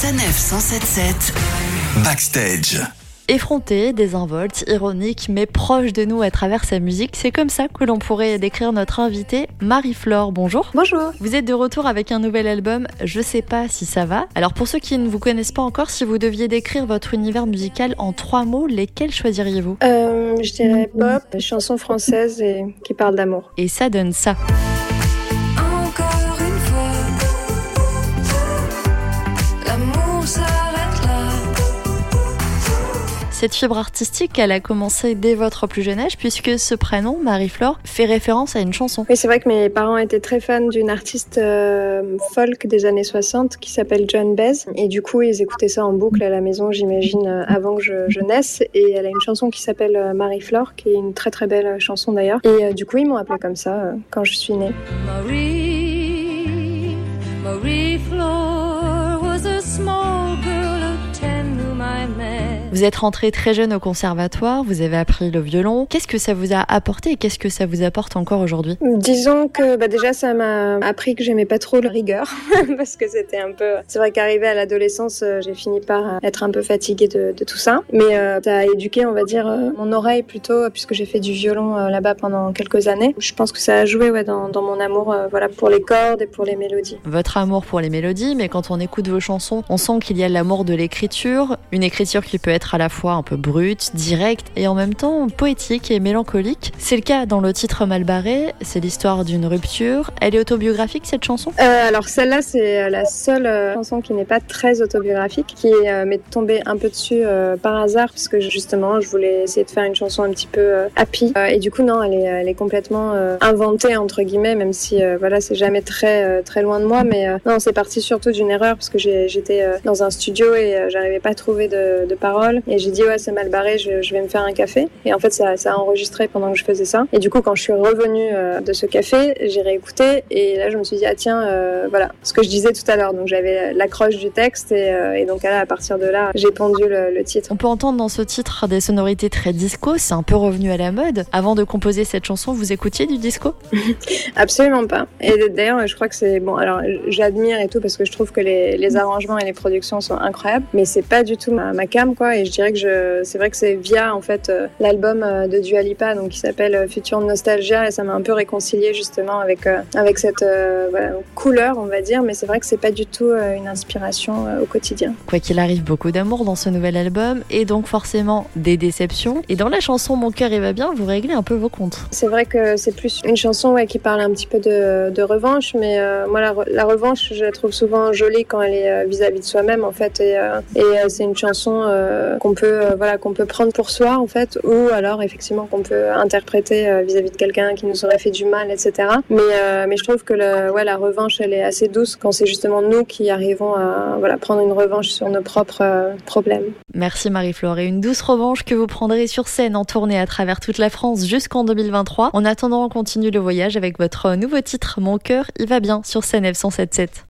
Sanef 177 Backstage. Effronté, désinvolte, ironique, mais proche de nous à travers sa musique, c'est comme ça que l'on pourrait décrire notre invitée, Marie-Flore. Bonjour. Bonjour. Vous êtes de retour avec un nouvel album, Je sais pas si ça va. Alors pour ceux qui ne vous connaissent pas encore, si vous deviez décrire votre univers musical en trois mots, lesquels choisiriez-vous? Euh, Je dirais pop, chanson française et qui parle d'amour. Et ça donne ça. Cette fibre artistique, elle a commencé dès votre plus jeune âge, puisque ce prénom, Marie-Flore, fait référence à une chanson. Oui, c'est vrai que mes parents étaient très fans d'une artiste euh, folk des années 60 qui s'appelle John Bez. Et du coup, ils écoutaient ça en boucle à la maison, j'imagine, euh, avant que je, je, naisse. Et elle a une chanson qui s'appelle euh, Marie-Flore, qui est une très très belle chanson d'ailleurs. Et du coup, ils m'ont appelée comme ça quand je suis née. Marie, Marie-Flore Vous êtes rentrée très jeune au conservatoire, vous avez appris le violon. Qu'est-ce que ça vous a apporté et qu'est-ce que ça vous apporte encore aujourd'hui? Disons que bah déjà ça m'a appris que j'aimais pas trop le rigueur parce que c'était un peu. C'est vrai qu'arrivé à l'adolescence, euh, j'ai fini par être un peu fatiguée de, de tout ça. Mais euh, ça a éduqué, on va dire, euh, mon oreille plutôt puisque j'ai fait du violon euh, là-bas pendant quelques années. Je pense que ça a joué ouais, dans, dans mon amour euh, voilà pour les cordes et pour les mélodies. Votre amour pour les mélodies, mais quand on écoute vos chansons, on sent qu'il y a l'amour de l'écriture, une écriture qui peut être à la fois un peu brute, directe et en même temps poétique et mélancolique. C'est le cas dans le titre Malbarré, c'est l'histoire d'une rupture. Elle est autobiographique cette chanson? Euh, Alors celle-là c'est la seule euh, chanson qui n'est pas très autobiographique, qui euh, m'est tombée un peu dessus euh, par hasard parce que justement je voulais essayer de faire une chanson un petit peu euh, happy et du coup non elle est, elle est complètement inventée entre guillemets même si voilà c'est jamais très très loin de moi mais non c'est parti surtout d'une erreur parce que j'étais dans un studio et j'arrivais pas à trouver de, de paroles et j'ai dit ouais c'est mal barré, je, je, vais me faire un café. Et en fait ça, ça, a enregistré pendant que je faisais ça. Et du coup quand je suis revenue euh, de ce café, j'ai réécouté et là je me suis dit ah tiens euh, voilà ce que je disais tout à l'heure. Donc j'avais l'accroche du texte et, euh, et, donc là à partir de là j'ai pondu le, le, titre. On peut entendre dans ce titre des sonorités très disco, c'est un peu revenu à la mode. Avant de composer cette chanson, vous écoutiez du disco? Absolument pas. Et d'ailleurs je crois que c'est bon alors j'admire et tout parce que je trouve que les, les arrangements et les productions sont incroyables, mais c'est pas du tout ma, ma cam quoi. Et je dirais que je, c'est vrai que c'est via en fait euh, l'album euh, de Dua Lipa, donc qui s'appelle euh, Future Nostalgia, et ça m'a un peu réconcilié justement avec avec cette voilà, couleur, on va dire. Mais c'est vrai que c'est pas du tout une inspiration au quotidien. Quoi qu'il arrive, beaucoup d'amour dans ce nouvel album, et donc forcément des déceptions. Et dans la chanson Mon cœur il va bien, vous réglez un peu vos comptes. C'est vrai que c'est plus une chanson ouais, qui parle un petit peu de, de revanche, mais euh, moi la, la, revanche, je la trouve souvent jolie quand elle est vis-à-vis -vis de soi-même en fait, et, euh, et c'est une chanson qu'on peut voilà qu'on peut prendre pour soi en fait ou alors effectivement qu'on peut interpréter vis-à-vis -vis de quelqu'un qui nous aurait fait du mal etc mais euh, mais je trouve que ouais, la revanche elle est assez douce quand c'est justement nous qui arrivons à voilà prendre une revanche sur nos propres euh, problèmes. Merci Marie-Flore. Et une douce revanche que vous prendrez sur scène en tournée à travers toute la France jusqu'en 2023 en attendant on continue le voyage avec votre nouveau titre Mon cœur il va bien sur scène F177